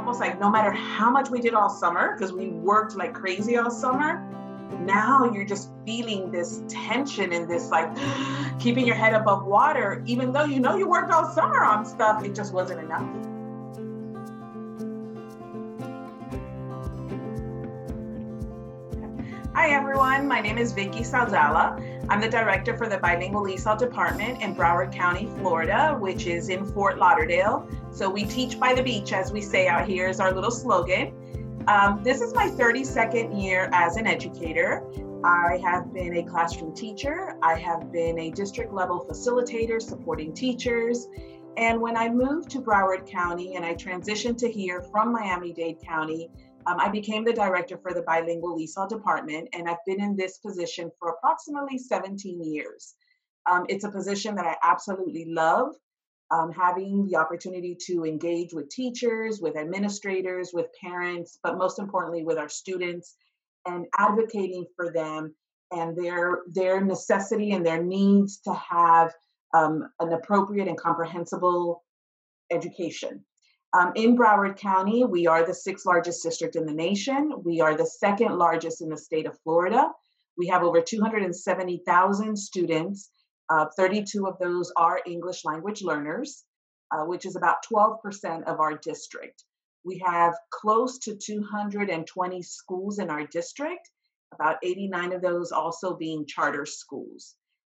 almost like no matter how much we did all summer, because we worked like crazy all summer, now you're just feeling this tension and this like keeping your head above water, even though you know you worked all summer on stuff, it just wasn't enough. Hi everyone, my name is Vicky Saldala. I'm the director for the Bilingual ESOL department in Broward County, Florida, which is in Fort Lauderdale. So we teach by the beach, as we say out here, is our little slogan. Um, this is my 32nd year as an educator. I have been a classroom teacher. I have been a district level facilitator supporting teachers. And when I moved to Broward County and I transitioned to here from Miami Dade County, um, I became the director for the bilingual ESOL department, and I've been in this position for approximately 17 years. Um, it's a position that I absolutely love um, having the opportunity to engage with teachers, with administrators, with parents, but most importantly with our students and advocating for them and their their necessity and their needs to have um, an appropriate and comprehensible education. Um, in Broward County, we are the sixth largest district in the nation. We are the second largest in the state of Florida. We have over 270,000 students uh, 32 of those are English language learners, uh, which is about 12% of our district. We have close to 220 schools in our district, about 89 of those also being charter schools.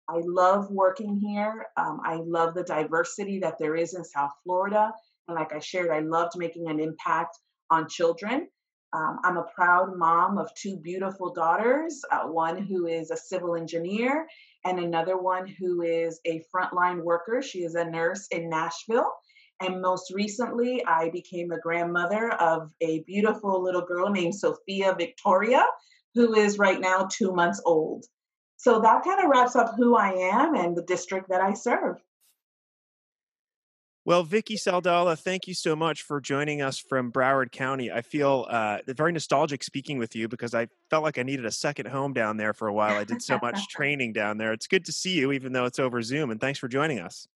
I love working here. Um, I love the diversity that there is in South Florida. Like I shared, I loved making an impact on children. Um, I'm a proud mom of two beautiful daughters, uh, one who is a civil engineer and another one who is a frontline worker. She is a nurse in Nashville. And most recently, I became a grandmother of a beautiful little girl named Sophia Victoria, who is right now two months old. So that kind of wraps up who I am and the district that I serve. Well, Vicky Saldala, thank you so much for joining us from Broward County. I feel uh, very nostalgic speaking with you because I felt like I needed a second home down there for a while. I did so much training down there. It's good to see you, even though it's over Zoom, and thanks for joining us.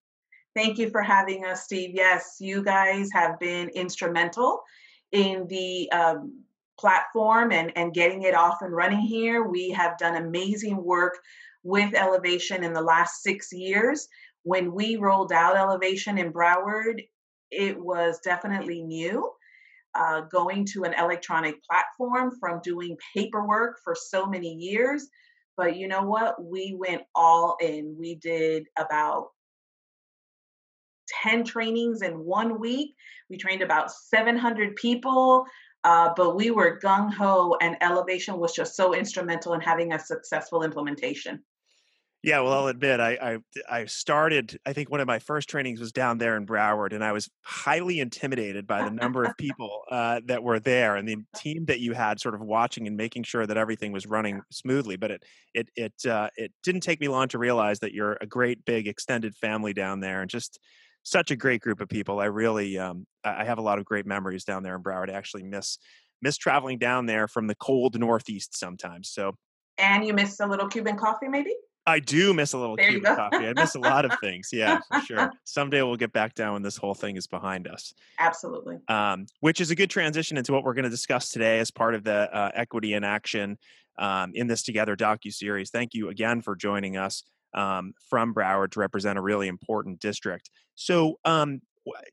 Thank you for having us, Steve. Yes, you guys have been instrumental in the um, platform and, and getting it off and running here. We have done amazing work with Ellevation in the last six years when we rolled out Ellevation in Broward, it was definitely new. Uh, going to an electronic platform from doing paperwork for so many years. But you know what? We went all in. We did about 10 trainings in one week. We trained about 700 people, uh, but we were gung ho, and Ellevation was just so instrumental in having a successful implementation. Yeah, well, I'll admit I, I, I started. I think one of my first trainings was down there in Broward, and I was highly intimidated by the number of people uh, that were there and the team that you had, sort of watching and making sure that everything was running smoothly. But it it it uh, it didn't take me long to realize that you're a great big extended family down there, and just such a great group of people. I really um, I have a lot of great memories down there in Broward. I actually miss miss traveling down there from the cold Northeast sometimes. So. And you miss a little Cuban coffee, maybe? I do miss a little Cuban coffee. I miss a lot of things. Yeah, for sure. Someday we'll get back down when this whole thing is behind us. Absolutely. Um, which is a good transition into what we're going to discuss today as part of the uh, Equity in Action um, in this Together docu series. Thank you again for joining us um, from Broward to represent a really important district. So, um,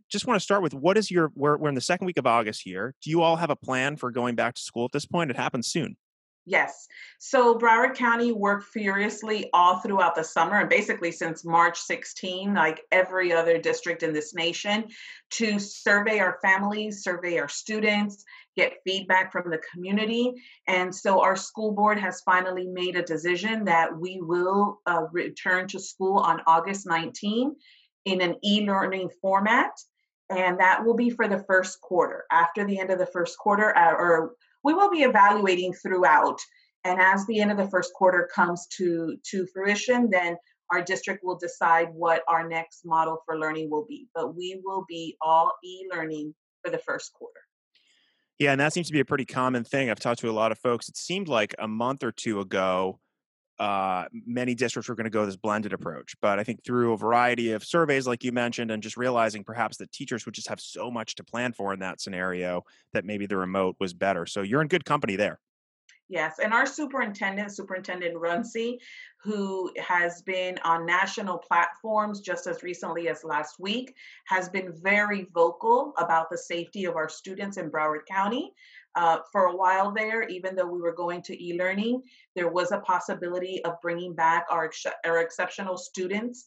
just want to start with what is your we're, we're in the second week of august here do you all have a plan for going back to school at this point it happens soon Yes. So Broward County worked furiously all throughout the summer and basically since March 16, like every other district in this nation, to survey our families, survey our students, get feedback from the community. And so our school board has finally made a decision that we will uh, return to school on August 19 in an e learning format. And that will be for the first quarter. After the end of the first quarter, uh, or we will be evaluating throughout. And as the end of the first quarter comes to, to fruition, then our district will decide what our next model for learning will be. But we will be all e learning for the first quarter. Yeah, and that seems to be a pretty common thing. I've talked to a lot of folks. It seemed like a month or two ago, uh, many districts were going to go this blended approach. But I think through a variety of surveys, like you mentioned, and just realizing perhaps that teachers would just have so much to plan for in that scenario that maybe the remote was better. So you're in good company there. Yes, and our superintendent, Superintendent Runcie, who has been on national platforms just as recently as last week, has been very vocal about the safety of our students in Broward County. Uh, for a while there, even though we were going to e-learning, there was a possibility of bringing back our, ex- our exceptional students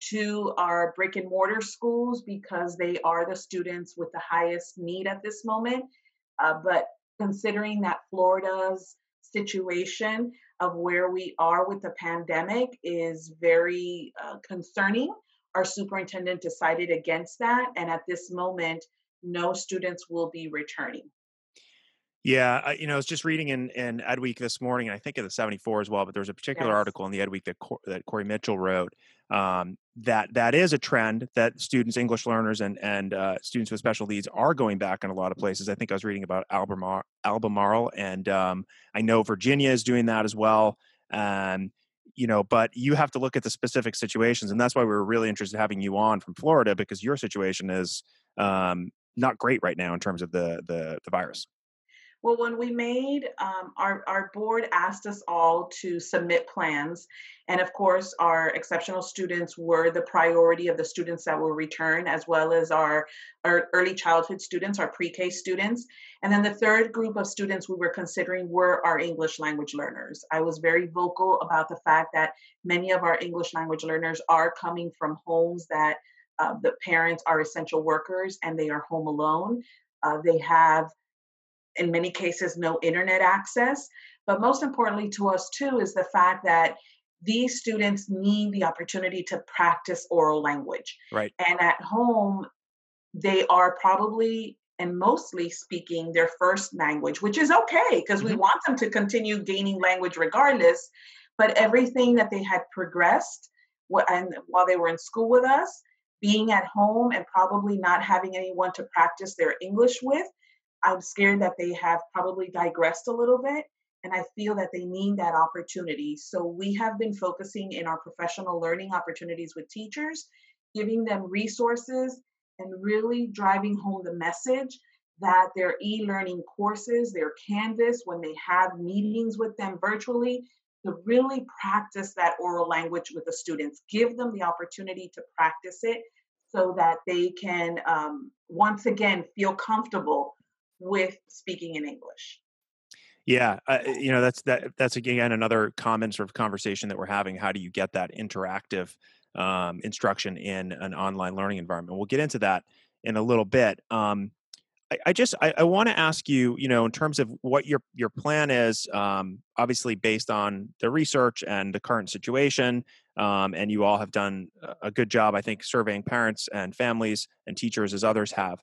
to our brick and mortar schools because they are the students with the highest need at this moment. Uh, but considering that Florida's situation of where we are with the pandemic is very uh, concerning. Our superintendent decided against that, and at this moment, no students will be returning. Yeah, I, you know, I was just reading in in Edweek this morning, and I think in the 74 as well. But there was a particular yes. article in the Edweek that Cor- that Corey Mitchell wrote um, that that is a trend that students, English learners, and and uh, students with special needs are going back in a lot of places. I think I was reading about Albemarle, Albemarle and um, I know Virginia is doing that as well. Um, you know, but you have to look at the specific situations, and that's why we were really interested in having you on from Florida because your situation is um, not great right now in terms of the the, the virus. Well, when we made um, our, our board asked us all to submit plans. And of course, our exceptional students were the priority of the students that will return, as well as our, our early childhood students, our pre K students. And then the third group of students we were considering were our English language learners. I was very vocal about the fact that many of our English language learners are coming from homes that uh, the parents are essential workers and they are home alone. Uh, they have in many cases no internet access. But most importantly to us too is the fact that these students need the opportunity to practice oral language. Right. And at home, they are probably and mostly speaking their first language, which is okay because mm-hmm. we want them to continue gaining language regardless. But everything that they had progressed and while they were in school with us, being at home and probably not having anyone to practice their English with, I'm scared that they have probably digressed a little bit and I feel that they need that opportunity. So we have been focusing in our professional learning opportunities with teachers, giving them resources and really driving home the message that their e-learning courses, their Canvas, when they have meetings with them virtually, to really practice that oral language with the students. Give them the opportunity to practice it so that they can um, once again feel comfortable with speaking in English. Yeah, uh, you know that's that that's again another common sort of conversation that we're having. How do you get that interactive um, instruction in an online learning environment? We'll get into that in a little bit. Um, I, I, just I, I want to ask you, you know, in terms of what your your plan is, um, obviously based on the research and the current situation, um, and you all have done a good job, I think, surveying parents and families and teachers as others have.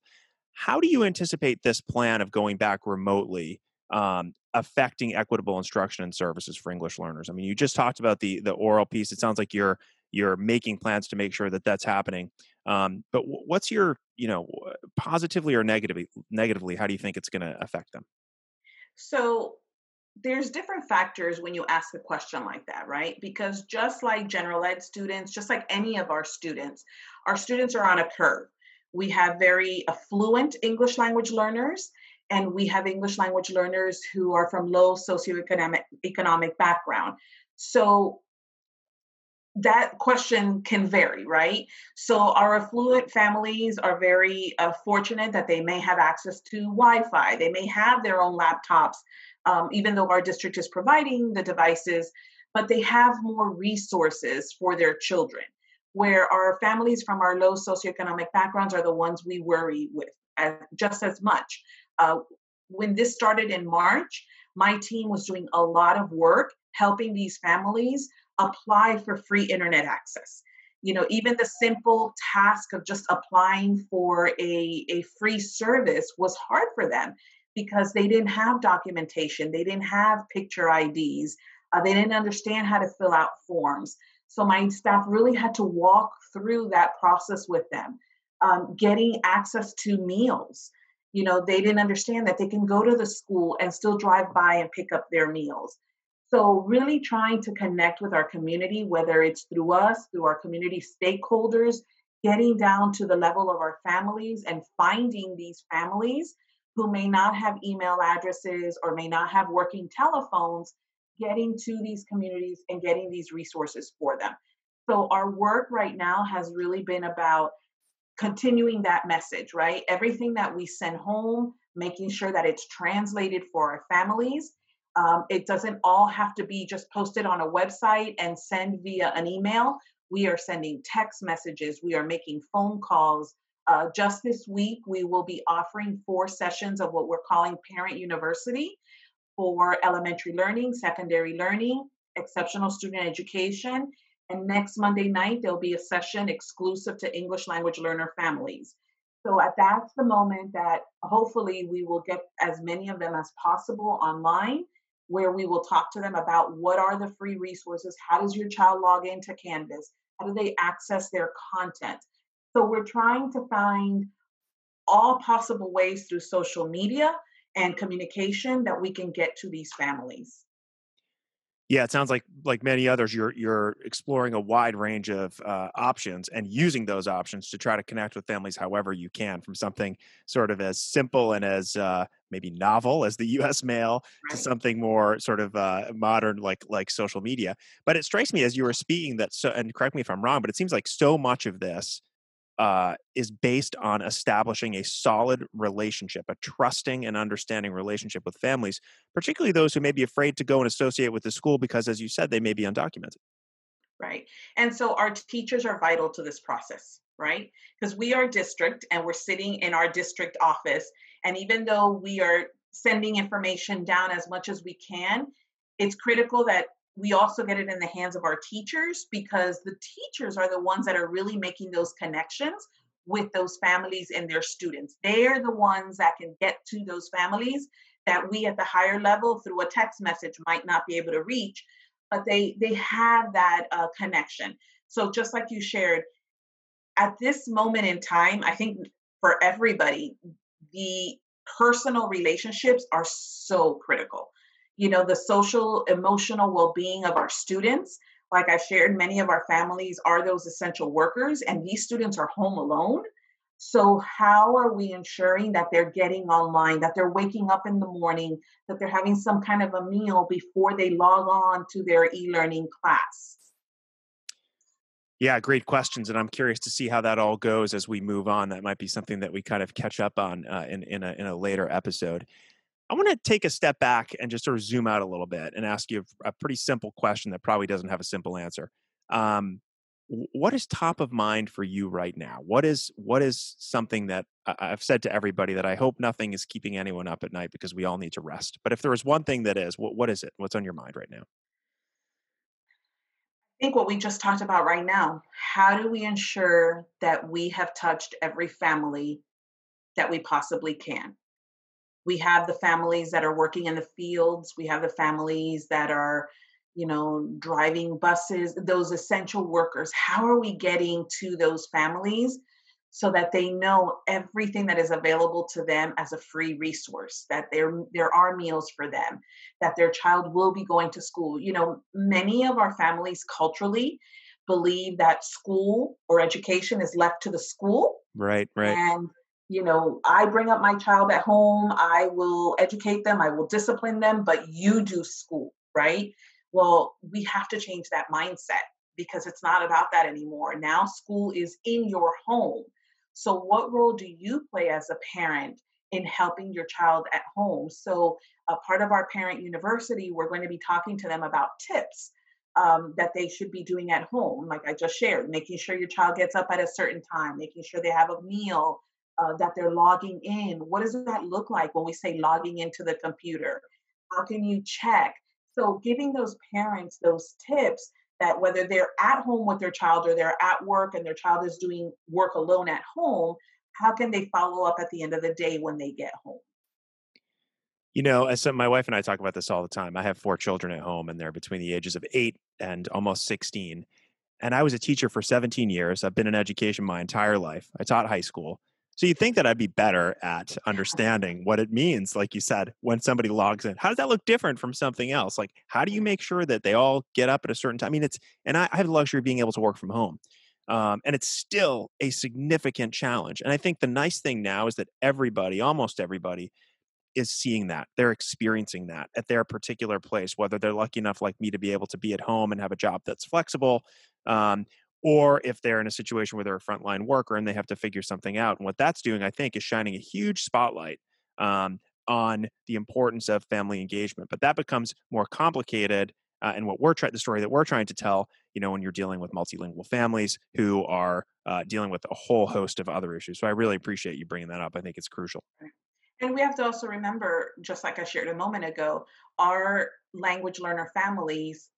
How do you anticipate this plan of going back remotely um, affecting equitable instruction and services for English learners? I mean, you just talked about the the oral piece. It sounds like you're you're making plans to make sure that that's happening. Um, but what's your you know positively or negatively negatively? How do you think it's going to affect them? So there's different factors when you ask a question like that, right? Because just like general ed students, just like any of our students, our students are on a curve. We have very affluent English language learners, and we have English language learners who are from low socioeconomic economic background. So that question can vary, right? So our affluent families are very uh, fortunate that they may have access to Wi-Fi. They may have their own laptops, um, even though our district is providing the devices, but they have more resources for their children where our families from our low socioeconomic backgrounds are the ones we worry with as, just as much. Uh, when this started in March, my team was doing a lot of work helping these families apply for free internet access. You know, even the simple task of just applying for a, a free service was hard for them because they didn't have documentation, they didn't have picture IDs, uh, they didn't understand how to fill out forms. So my staff really had to walk through that process with them, um, getting access to meals. You know, they didn't understand that they can go to the school and still drive by and pick up their meals. So, really trying to connect with our community, whether it's through us, through our community stakeholders, getting down to the level of our families and finding these families who may not have email addresses or may not have working telephones, getting to these communities and getting these resources for them. So, our work right now has really been about continuing that message, right? Everything that we send home, making sure that it's translated for our families. Um, it doesn't all have to be just posted on a website and send via an email. We are sending text messages, we are making phone calls. Uh, just this week, we will be offering four sessions of what we're calling Parent University for elementary learning, secondary learning, exceptional student education, and next Monday night, there'll be a session exclusive to English language learner families. So at that's the moment that hopefully we will get as many of them as possible online, where we will talk to them about what are the free resources, how does your child log into Canvas, how do they access their content. So we're trying to find all possible ways through social media and communication that we can get to these families. Yeah, it sounds like like many others, you're you're exploring a wide range of uh, options and using those options to try to connect with families however you can, from something sort of as simple and as uh, maybe novel as the U.S. mail right. to something more sort of uh, modern, like like social media. But it strikes me as you were speaking that, so, and correct me if I'm wrong, but it seems like so much of this uh, is based on establishing a solid relationship, a trusting and understanding relationship with families, particularly those who may be afraid to go and associate with the school because, as you said, they may be undocumented. Right. And so our teachers are vital to this process, right? Because we are district and we're sitting in our district office. And even though we are sending information down as much as we can, it's critical that we also get it in the hands of our teachers because the teachers are the ones that are really making those connections with those families and their students. They're the ones that can get to those families that we at the higher level through a text message might not be able to reach, but they they have that uh, connection. So just like you shared, at this moment in time, I think for everybody, the personal relationships are so critical you know the social emotional well-being of our students like i shared many of our families are those essential workers and these students are home alone so how are we ensuring that they're getting online that they're waking up in the morning that they're having some kind of a meal before they log on to their e-learning class yeah, great questions, and I'm curious to see how that all goes as we move on. That might be something that we kind of catch up on uh, in in a, in a later episode. I want to take a step back and just sort of zoom out a little bit and ask you a pretty simple question that probably doesn't have a simple answer. Um, what is top of mind for you right now? What is what is something that I've said to everybody that I hope nothing is keeping anyone up at night because we all need to rest. But if there is one thing that is, what what is it? What's on your mind right now? I think what we just talked about right now. How do we ensure that we have touched every family that we possibly can? We have the families that are working in the fields we have the families that are you know driving buses those essential workers. How are we getting to those families so that they know everything that is available to them as a free resource that there there are meals for them that their child will be going to school? You know many of our families culturally believe that school or education is left to the school right right. and you know, I bring up my child at home, I will educate them, I will discipline them, but you do school, right? Well, we have to change that mindset because it's not about that anymore. Now, school is in your home. So, what role do you play as a parent in helping your child at home? So, a part of our parent university, we're going to be talking to them about tips um, that they should be doing at home, like I just shared, making sure your child gets up at a certain time, making sure they have a meal uh, that they're logging in. What does that look like when we say logging into the computer? How can you check? So, giving those parents those tips that whether they're at home with their child or they're at work and their child is doing work alone at home, how can they follow up at the end of the day when they get home? You know, as my wife and I talk about this all the time. I have four children at home, and they're between the ages of eight and almost 16. And I was a teacher for 17 years. I've been in education my entire life. I taught high school. So you think that I'd be better at understanding what it means, like you said, when somebody logs in. How does that look different from something else? Like, how do you make sure that they all get up at a certain time? I mean, it's and I, I have the luxury of being able to work from home, um, and it's still a significant challenge. And I think the nice thing now is that everybody, almost everybody, is seeing that. They're experiencing that at their particular place, whether they're lucky enough, like me, to be able to be at home and have a job that's flexible, um, or if they're in a situation where they're a frontline worker and they have to figure something out. And what that's doing, I think, is shining a huge spotlight um, on the importance of family engagement. But that becomes more complicated. Uh, and what we're trying, the story that we're trying to tell, you know, when you're dealing with multilingual families who are uh, dealing with a whole host of other issues. So I really appreciate you bringing that up. I think it's crucial. And we have to also remember, just like I shared a moment ago, our language learner families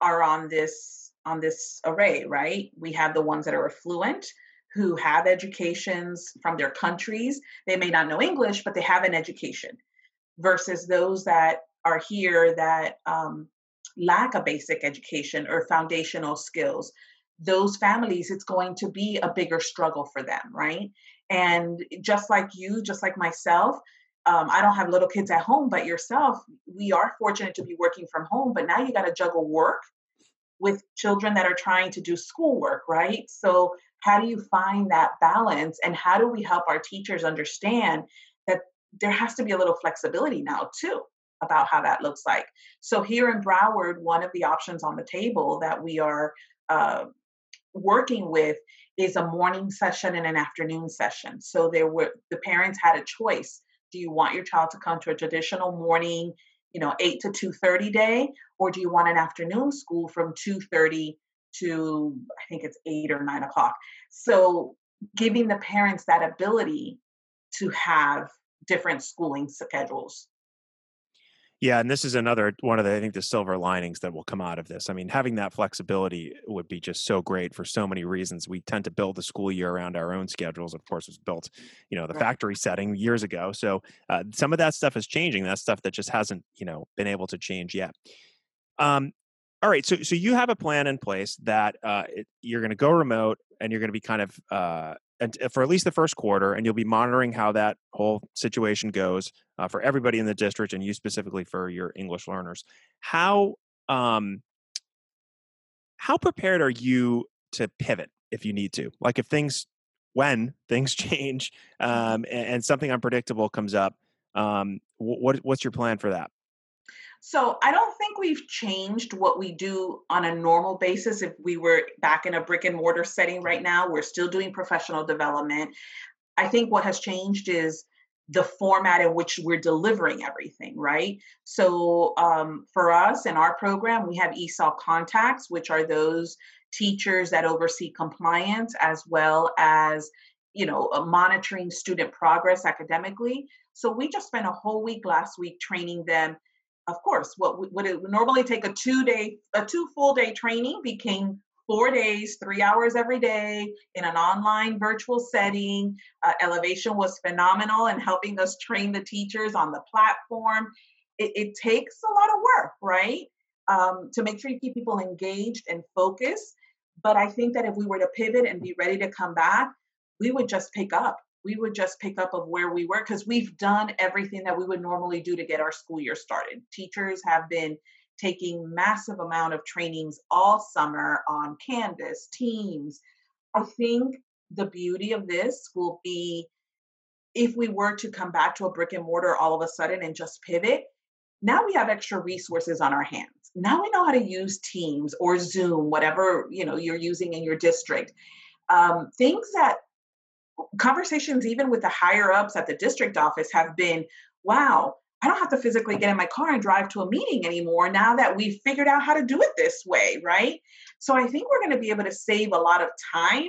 are on this on this array, right? We have the ones that are affluent, who have educations from their countries. They may not know English, but they have an education, versus those that are here that um, lack a basic education or foundational skills. Those families, it's going to be a bigger struggle for them, right? And just like you, just like myself, um, I don't have little kids at home, but yourself, we are fortunate to be working from home, but now you got to juggle work with children that are trying to do schoolwork, right? So, how do you find that balance? And how do we help our teachers understand that there has to be a little flexibility now, too, about how that looks like? So, here in Broward, one of the options on the table that we are uh, working with is a morning session and an afternoon session. So, there were the parents had a choice. Do you want your child to come to a traditional morning you know 8 to 2.30 day? Or do you want an afternoon school from 2.30 to i think it's 8 or 9 o'clock? So giving the parents that ability to have different schooling schedules yeah, and this is another one of the I think the silver linings that will come out of this. I mean, having that flexibility would be just so great for so many reasons. We tend to build the school year around our own schedules. Of course, it was built, you know, the right. factory setting years ago. So uh, some of that stuff is changing. That stuff that just hasn't, you know, been able to change yet. Um, all right, so so you have a plan in place that uh, it, you're going to go remote and you're going to be kind of uh, and uh, for at least the first quarter, and you'll be monitoring how that whole situation goes uh, for everybody in the district, and you specifically for your English learners. How um, how prepared are you to pivot if you need to? Like if things when things change um, and, and, something unpredictable comes up, um, what what's your plan for that? So I don't think we've changed what we do on a normal basis. If we were back in a brick and mortar setting right now, we're still doing professional development. I think what has changed is the format in which we're delivering everything, right? So um, for us in our program, we have ESOL contacts, which are those teachers that oversee compliance as well as you know uh, monitoring student progress academically so we just spent a whole week last week training them of course, what would it normally take a two day, a two full day training became four days, three hours every day in an online virtual setting. Uh, Ellevation was phenomenal in helping us train the teachers on the platform. It, it takes a lot of work, right? Um, to make sure you keep people engaged and focused. But I think that if we were to pivot and be ready to come back, we would just pick up we would just pick up of where we were because we've done everything that we would normally do to get our school year started. Teachers have been taking massive amount of trainings all summer on Canvas, Teams. I think the beauty of this will be if we were to come back to a brick and mortar all of a sudden and just pivot, now we have extra resources on our hands. Now we know how to use Teams or Zoom, whatever you know you're using in your district. Um, things that conversations even with the higher ups at the district office have been wow i don't have to physically get in my car and drive to a meeting anymore now that we've figured out how to do it this way right? So i think we're going to be able to save a lot of time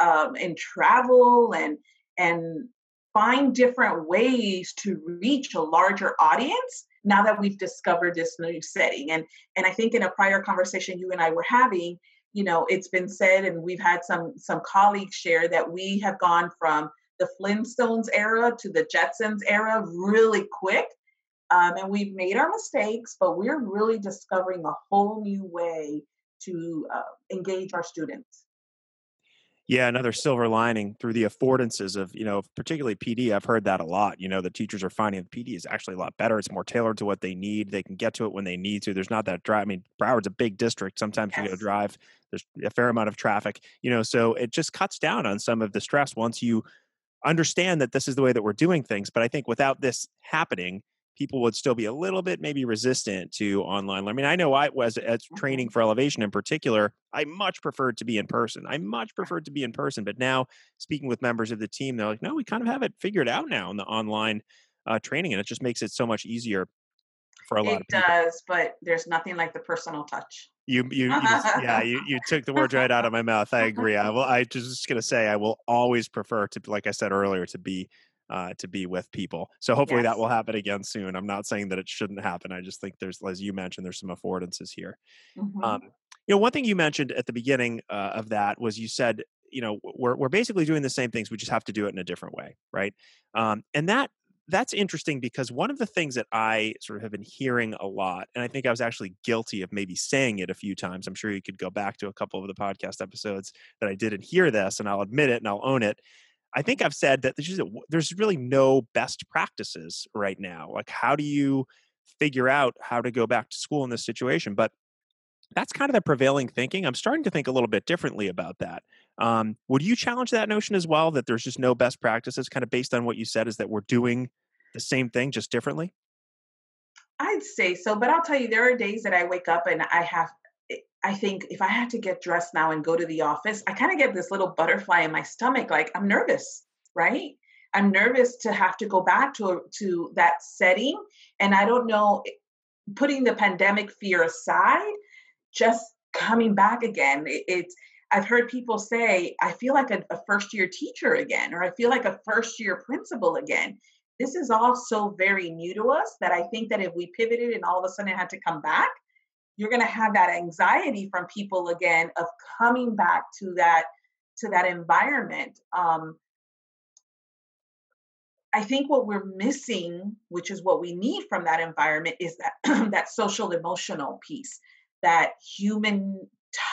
um, and travel and and find different ways to reach a larger audience now that we've discovered this new setting. And and i think in a prior conversation you and i were having you know it's been said and we've had some some colleagues share that we have gone from the flintstones era to the jetsons era really quick. Um, and we've made our mistakes but we're really discovering a whole new way to uh, engage our students Yeah, another silver lining through the affordances of, you know, particularly PD. I've heard that a lot. You know, the teachers are finding the PD is actually a lot better. It's more tailored to what they need. They can get to it when they need to. There's not that drive. I mean, Broward's a big district. Sometimes yes. you to drive. There's a fair amount of traffic, you know, so it just cuts down on some of the stress once you understand that this is the way that we're doing things. But I think without this happening, people would still be a little bit maybe resistant to online I mean, I know I was at training mm-hmm. for Ellevation in particular, I much preferred to be in person. I much preferred to be in person. But now speaking with members of the team, they're like, no, we kind of have it figured out now in the online uh, training. And it just makes it so much easier for a lot it of people. It does, but there's nothing like the personal touch. You, you, you yeah, you, you took the words right out of my mouth. I agree. I will. I just going to say, I will always prefer to, like I said earlier, to be uh, to be with people. So hopefully yes. that will happen again soon. I'm not saying that it shouldn't happen. I just think there's, as you mentioned, there's some affordances here. Mm-hmm. Um, you know, one thing you mentioned at the beginning uh, of that was you said, you know, we're we're basically doing the same things. We just have to do it in a different way, right? Um, and that that's interesting because one of the things that I sort of have been hearing a lot, and I think I was actually guilty of maybe saying it a few times. I'm sure you could go back to a couple of the podcast episodes that I didn't hear this, and I'll admit it and I'll own it. I think I've said that there's, really no best practices right now. Like, how do you figure out how to go back to school in this situation? But that's kind of the prevailing thinking. I'm starting to think a little bit differently about that. Um, would you challenge that notion as well? That there's just no best practices, kind of based on what you said, is that we're doing the same thing just differently? I'd say so, but I'll tell you, there are days that I wake up and I have I think if I had to get dressed now and go to the office, I kind of get this little butterfly in my stomach. Like I'm nervous, right? I'm nervous to have to go back to to that setting, and I don't know. Putting the pandemic fear aside, just coming back again, it, it's. I've heard people say, I feel like a, a first year teacher again, or I feel like a first year principal again. This is all so very new to us that I think that if we pivoted and all of a sudden had to come back, you're going to have that anxiety from people again of coming back to that to that environment um, i think what we're missing which is what we need from that environment is that that social emotional piece that human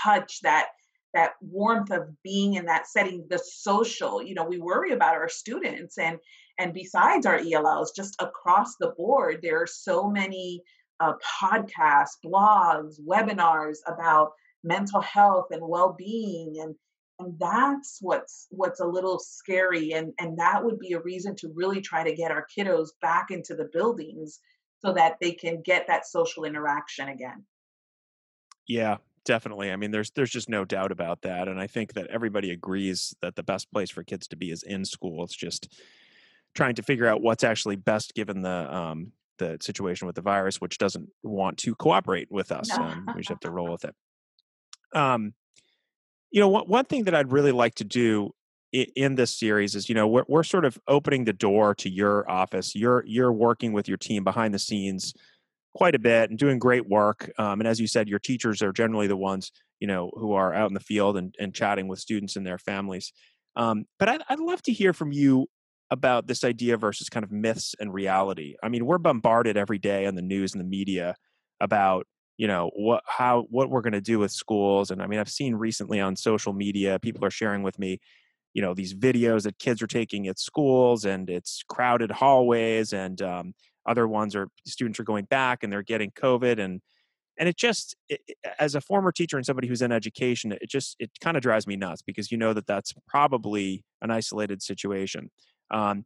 touch that that warmth of being in that setting the social you know we worry about our students and and besides our ells just across the board there are so many uh, podcasts, blogs, webinars about mental health and well-being and and that's what's what's a little scary and and that would be a reason to really try to get our kiddos back into the buildings so that they can get that social interaction again. Yeah definitely i mean there's there's just no doubt about that and i think that everybody agrees that the best place for kids to be is in school it's just trying to figure out what's actually best given the um, the situation with the virus, which doesn't want to cooperate with us. No. Um, we just have to roll with it. Um, you know, one, one thing that I'd really like to do in, in this series is, you know, we're, we're sort of opening the door to your office. You're you're working with your team behind the scenes quite a bit and doing great work. Um, and as you said, your teachers are generally the ones you know who are out in the field and, and chatting with students and their families. Um, but I'd, I'd love to hear from you about this idea versus kind of myths and reality. I mean, we're bombarded every day on the news and the media about you know what how what we're going to do with schools and i mean i've seen recently on social media people are sharing with me you know these videos that kids are taking at schools and it's crowded hallways and um, other ones are students are going back and they're getting covid and and it just it, as a former teacher and somebody who's in education it just it kind of drives me nuts because you know that that's probably an isolated situation um,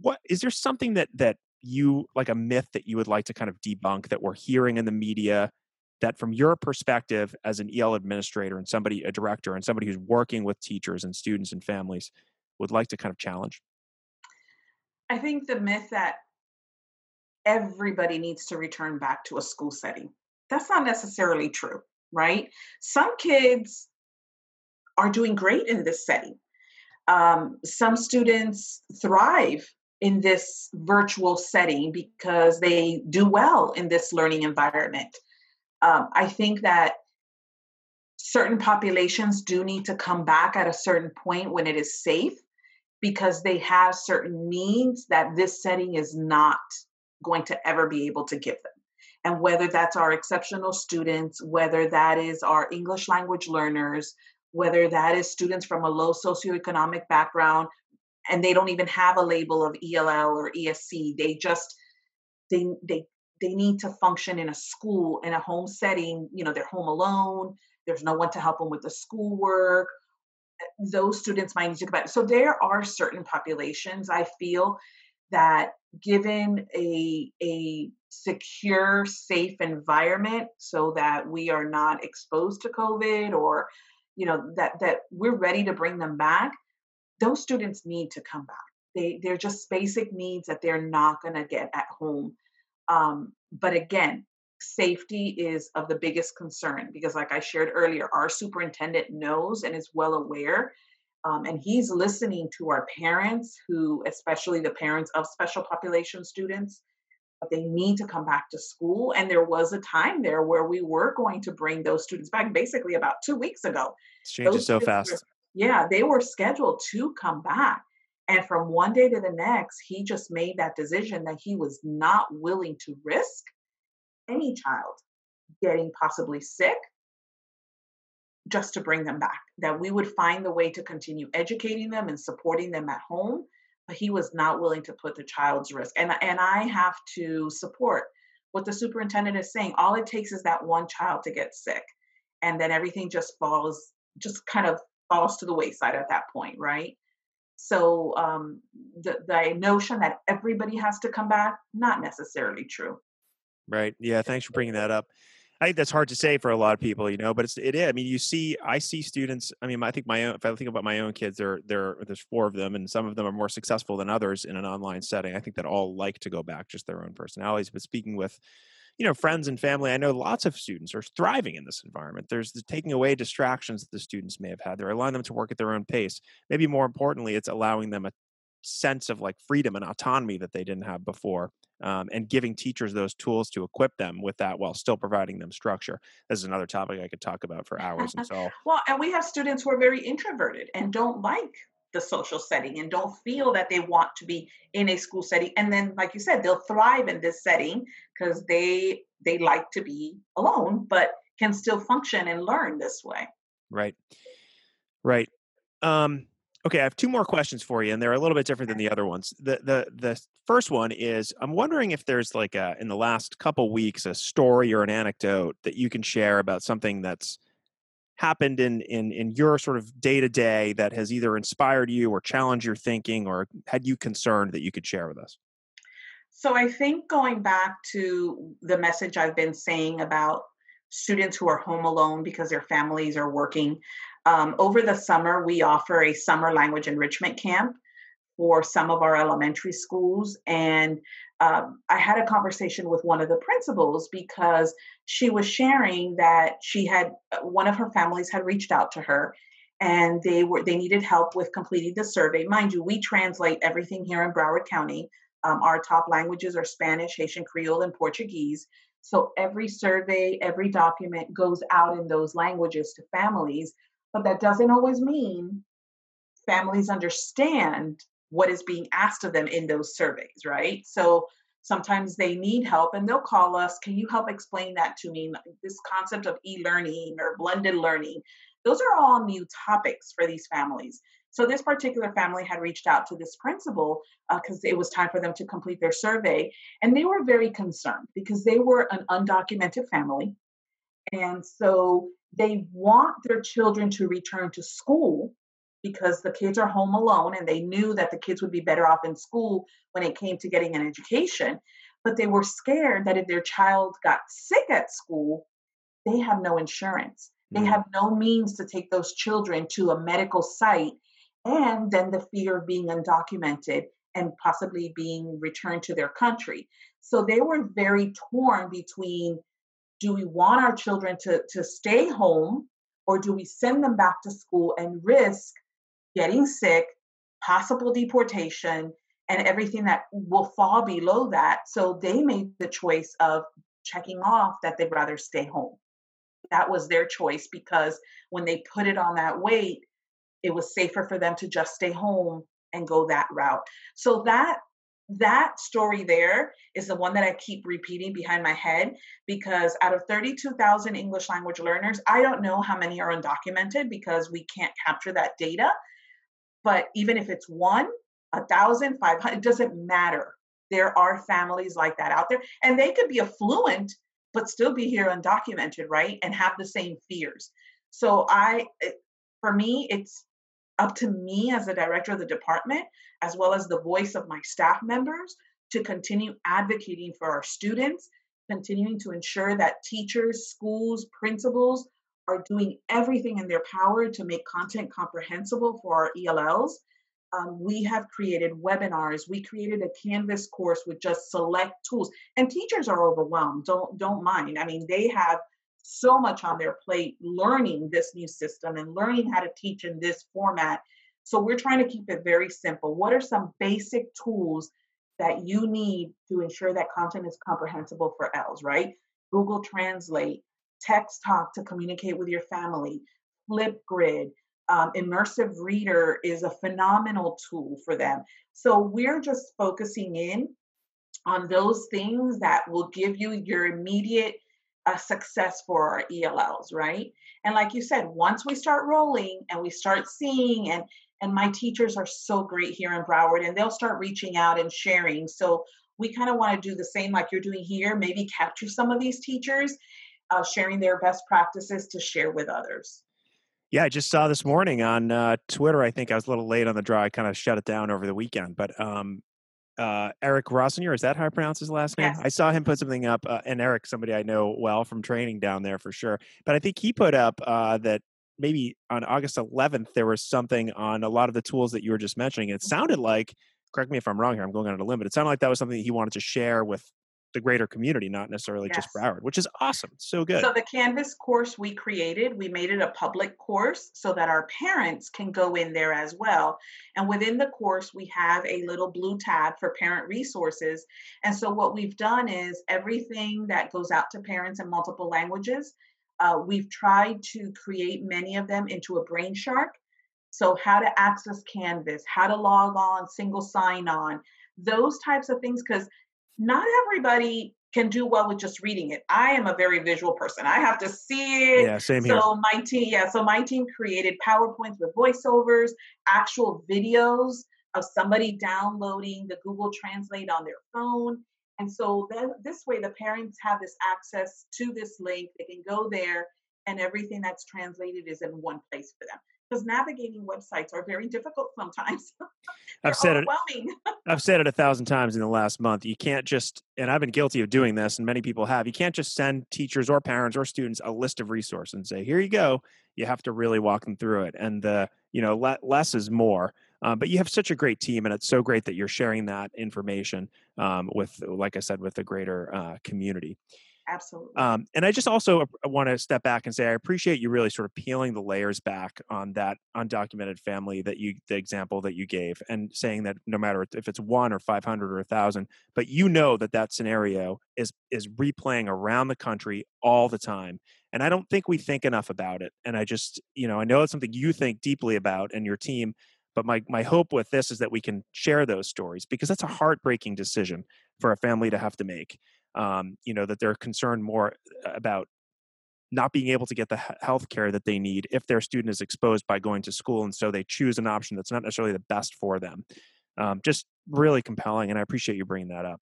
what is there something that that you like a myth that you would like to kind of debunk that we're hearing in the media that from your perspective as an EL administrator and somebody a director and somebody who's working with teachers and students and families would like to kind of challenge? I think the myth that everybody needs to return back to a school setting. That's not necessarily true, right? Some kids are doing great in this setting um, some students thrive in this virtual setting because they do well in this learning environment. Um, I think that certain populations do need to come back at a certain point when it is safe because they have certain needs that this setting is not going to ever be able to give them. And whether that's our exceptional students, whether that is our English language learners, whether that is students from a low socioeconomic background and they don't even have a label of ELL or ESE. They just they they they need to function in a school in a home setting. You know, they're home alone. There's no one to help them with the schoolwork. Eh, those students might need to come back. So there are certain populations I feel that given a a secure, safe environment so that we are not exposed to COVID or you know that that we're ready to bring them back those students need to come back. They they're just basic needs that they're not going to get at home. Um, but again safety is of the biggest concern because like i shared earlier our superintendent knows and is well aware um, and he's listening to our parents who especially the parents of special population students but they need to come back to school. And there was a time there where we were going to bring those students back basically about two weeks ago. It's changing so fast were, yeah they were scheduled to come back. And from one day to the next he just made that decision that he was not willing to risk any child getting possibly sick just to bring them back that we would find the way to continue educating them and supporting them at home but he was not willing to put the child's risk. And and i have to support what the superintendent is saying. All it takes is that one child to get sick and then everything just falls just kind of falls to the wayside at that point right? So um, the, the notion that everybody has to come back not necessarily true. Right. Yeah thanks for bringing that up I think that's hard to say for a lot of people, you know, but it's it is. I mean, you see, I see students. I mean, I think my own. If I think about my own kids, there there there's four of them, and some of them are more successful than others in an online setting. I think that all like to go back, just their own personalities. But speaking with, you know, friends and family, I know lots of students are thriving in this environment. There's the taking away distractions that the students may have had. They're allowing them to work at their own pace. Maybe more importantly, it's allowing them a sense of like freedom and autonomy that they didn't have before um, and giving teachers those tools to equip them with that while still providing them structure. This is another topic I could talk about for hours. And so, well, and we have students who are very introverted and don't like the social setting and don't feel that they want to be in a school setting and then like you said they'll thrive in this setting because they they like to be alone but can still function and learn this way right right um Okay, I have two more questions for you, and they're a little bit different than the other ones. The the the first one is I'm wondering if there's like a in the last couple weeks a story or an anecdote that you can share about something that's happened in in in your sort of day to day that has either inspired you or challenged your thinking or had you concerned that you could share with us. So I think going back to the message I've been saying about students who are home alone because their families are working um, over the summer, we offer a summer language enrichment camp for some of our elementary schools. And um, I had a conversation with one of the principals because she was sharing that she had uh, one of her families had reached out to her and they were they needed help with completing the survey. Mind you we translate everything here in broward county. Um, our top languages are spanish haitian creole and portuguese. So every survey every document goes out in those languages to families but that doesn't always mean families understand what is being asked of them in those surveys, right? So sometimes they need help and they'll call us, can you help explain that to me? This concept of e learning or blended learning, those are all new topics for these families. So this particular family had reached out to this principal because uh, it was time for them to complete their survey, and they were very concerned because they were an undocumented family, and so they want their children to return to school because the kids are home alone and they knew that the kids would be better off in school when it came to getting an education. But they were scared that if their child got sick at school, they have no insurance. They mm. have no means to take those children to a medical site. And then the fear of being undocumented and possibly being returned to their country. So they were very torn between do we want our children to, to stay home or do we send them back to school and risk getting sick, possible deportation, and everything that will fall below that? So they made the choice of checking off that they'd rather stay home. That was their choice because when they put it on that weight, it was safer for them to just stay home and go that route. So that that story there is the one that I keep repeating behind my head because out of 32,000 English language learners, I don't know how many are undocumented because we can't capture that data. But even if it's one, a thousand, five hundred, it doesn't matter. There are families like that out there, and they could be affluent but still be here undocumented, right? And have the same fears. So I, for me, it's up to me as the director of the department, as well as the voice of my staff members, to continue advocating for our students, continuing to ensure that teachers, schools, principals are doing everything in their power to make content comprehensible for our ELLs. Um, we have created webinars. We created a Canvas course with just select tools, and teachers are overwhelmed. Don't don't mind. I mean, they have so much on their plate learning this new system and learning how to teach in this format. So we're trying to keep it very simple. What are some basic tools that you need to ensure that content is comprehensible for ELLs, right? Google Translate, Text Talk to communicate with your family, Flipgrid, um, Immersive Reader is a phenomenal tool for them. So we're just focusing in on those things that will give you your immediate a success for our ELLs, right? And like you said, once we start rolling and we start seeing and and my teachers are so great here in Broward and they'll start reaching out and sharing. So we kind of want to do the same like you're doing here, maybe capture some of these teachers uh, sharing their best practices to share with others. Yeah, I just saw this morning on uh, Twitter. I think I was a little late on the draw. I kind of shut it down over the weekend, but um, uh, Eric Rossinger. Is that how I pronounce his last name? Yes. I saw him put something up, uh, and Eric, somebody I know well from training down there for sure. But I think he put up uh, that maybe on August 11th there was something on a lot of the tools that you were just mentioning. It mm-hmm. sounded like, correct me if I'm wrong here, I'm going on a limb, but it sounded like that was something that he wanted to share with the greater community, not necessarily yes. just Broward, which is awesome. So good. So the Canvas course we created, we made it a public course so that our parents can go in there as well. And within the course, we have a little blue tab for parent resources. And so what we've done is everything that goes out to parents in multiple languages, uh, we've tried to create many of them into a Brainshark. So how to access Canvas, how to log on, single sign on, those types of things because not everybody can do well with just reading it. I am a very visual person. I have to see it. Yeah, same here. So my team, yeah, so my team created PowerPoints with voiceovers, actual videos of somebody downloading the Google Translate on their phone. And so then this way the parents have this access to this link. They can go there and everything that's translated is in one place for them because navigating websites are very difficult sometimes. I've said it. I've said it a thousand times in the last month. You can't just, and I've been guilty of doing this, and many people have. You can't just send teachers or parents or students a list of resources and say, "Here you go." You have to really walk them through it, and the you know le- less is more. Um, but you have such a great team, and it's so great that you're sharing that information um, with, like I said, with the greater uh, community. Absolutely. Um, and I just also want to step back and say I appreciate you really sort of peeling the layers back on that undocumented family that you, the example that you gave, and saying that no matter if it's one or five hundred or a thousand, but you know that that scenario is is replaying around the country all the time, and I don't think we think enough about it. And I just, you know, I know it's something you think deeply about and your team. But my, my hope with this is that we can share those stories because that's a heartbreaking decision for a family to have to make um, you know that they're concerned more about not being able to get the health care that they need if their student is exposed by going to school and so they choose an option that's not necessarily the best for them. Um, just really compelling and i appreciate you bringing that up.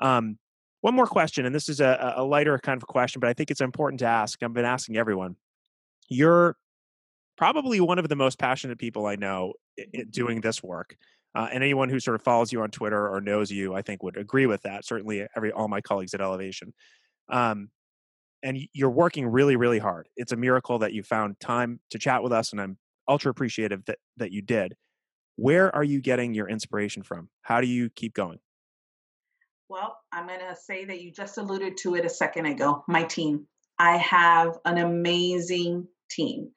Um, one more question and this is a, a lighter kind of question but i think it's important to ask i've been asking everyone. You're probably one of the most passionate people i know doing this work uh, and anyone who sort of follows you on Twitter or knows you, I think, would agree with that. Certainly, every all my colleagues at Ellevation. Um, and you're working really, really hard. It's a miracle that you found time to chat with us, and I'm ultra appreciative that that you did. Where are you getting your inspiration from? How do you keep going? Well, I'm going to say that you just alluded to it a second ago. My team. I have an amazing team.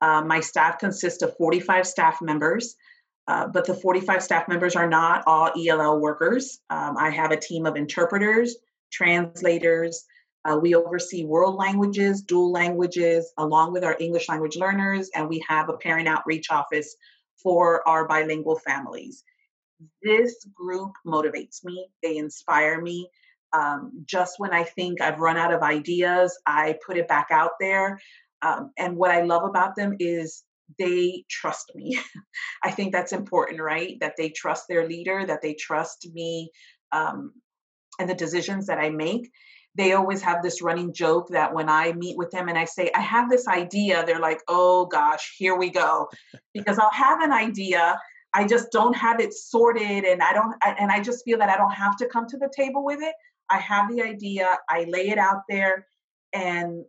Uh, my staff consists of 45 staff members. Uh, but the 45 staff members are not all ELL workers. Um, I have a team of interpreters, translators. Uh, we oversee world languages, dual languages, along with our English language learners, and we have a parent outreach office for our bilingual families. this group motivates me, they inspire me. Um, just when I think I've run out of ideas, I put it back out there. Um, and what I love about them is they trust me. I think that's important, right? That they trust their leader, that they trust me um, and the decisions that I make. They always have this running joke that when I meet with them and I say, I have this idea, they're like, oh gosh, here we go. Because I'll have an idea, I just don't have it sorted and I don't, and I just feel that I don't have to come to the table with it. I have the idea, I lay it out there, and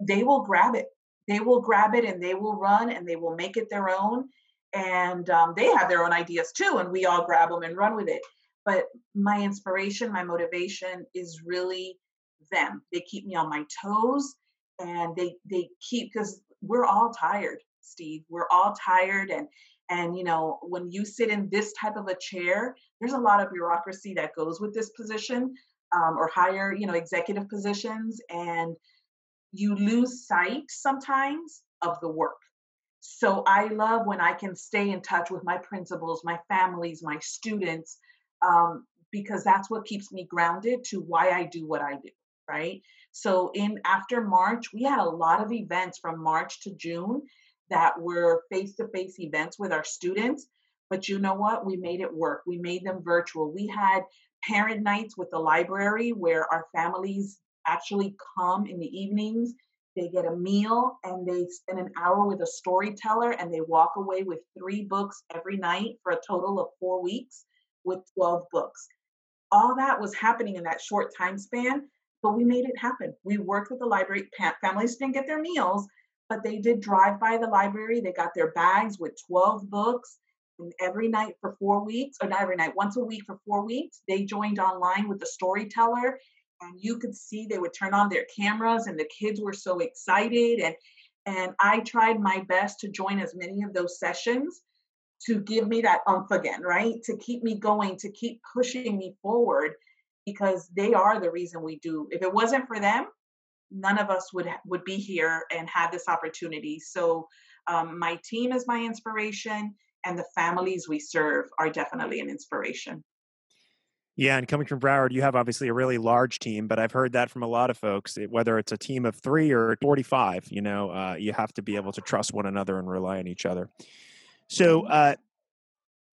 they will grab it they will grab it and they will run and they will make it their own. And um, they have their own ideas too, and we all grab them and run with it. But my inspiration, my motivation is really them. They keep me on my toes and they they keep because we're all tired, Steve. We're all tired and and you know when you sit in this type of a chair there's a lot of bureaucracy that goes with this position um, or higher you know executive positions and you lose sight sometimes of the work. So I love when I can stay in touch with my principals, my families, my students, um, because that's what keeps me grounded to why I do what I do, right? So in after March, we had a lot of events from March to June that were face-to-face events with our students. But you know what? We made it work. We made them virtual. We had parent nights with the library where our families actually come in the evenings. They get a meal and they spend an hour with a storyteller and they walk away with three books every night for a total of four weeks with 12 books. All that was happening in that short time span, but we made it happen. We worked with the library. Families didn't get their meals, but they did drive by the library. They got their bags with 12 books. And every night for four weeks, or not every night, once a week for four weeks, they joined online with the storyteller and you could see they would turn on their cameras and the kids were so excited and and I tried my best to join as many of those sessions to give me that umph again, right? To keep me going, to keep pushing me forward because they are the reason we do. If it wasn't for them, none of us would would be here and have this opportunity. So um, my team is my inspiration and the families we serve are definitely an inspiration. Yeah, and coming from Broward, you have obviously a really large team, but I've heard that from a lot of folks. Whether it's a team of three or forty-five, you know, uh, you have to be able to trust one another and rely on each other. So mm-hmm. uh,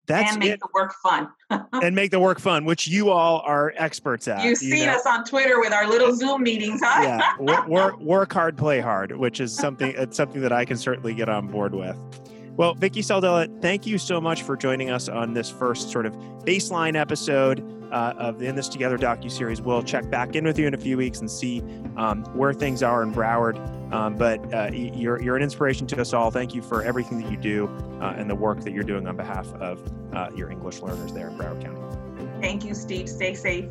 that's and make it. the work fun. and make the work fun, which you all are experts at. You've you seen know? us on Twitter with our little Zoom meetings, huh? yeah, work, work, work hard, play hard, which is something. It's something that I can certainly get on board with. Well, Vicky Saldala, thank you so much for joining us on this first sort of baseline episode uh, of the In This Together docu series. We'll check back in with you in a few weeks and see um, where things are in Broward. Um, but uh, you're you're an inspiration to us all. Thank you for everything that you do uh, and the work that you're doing on behalf of uh, your English learners there in Broward County. Thank you, Steve. Stay safe.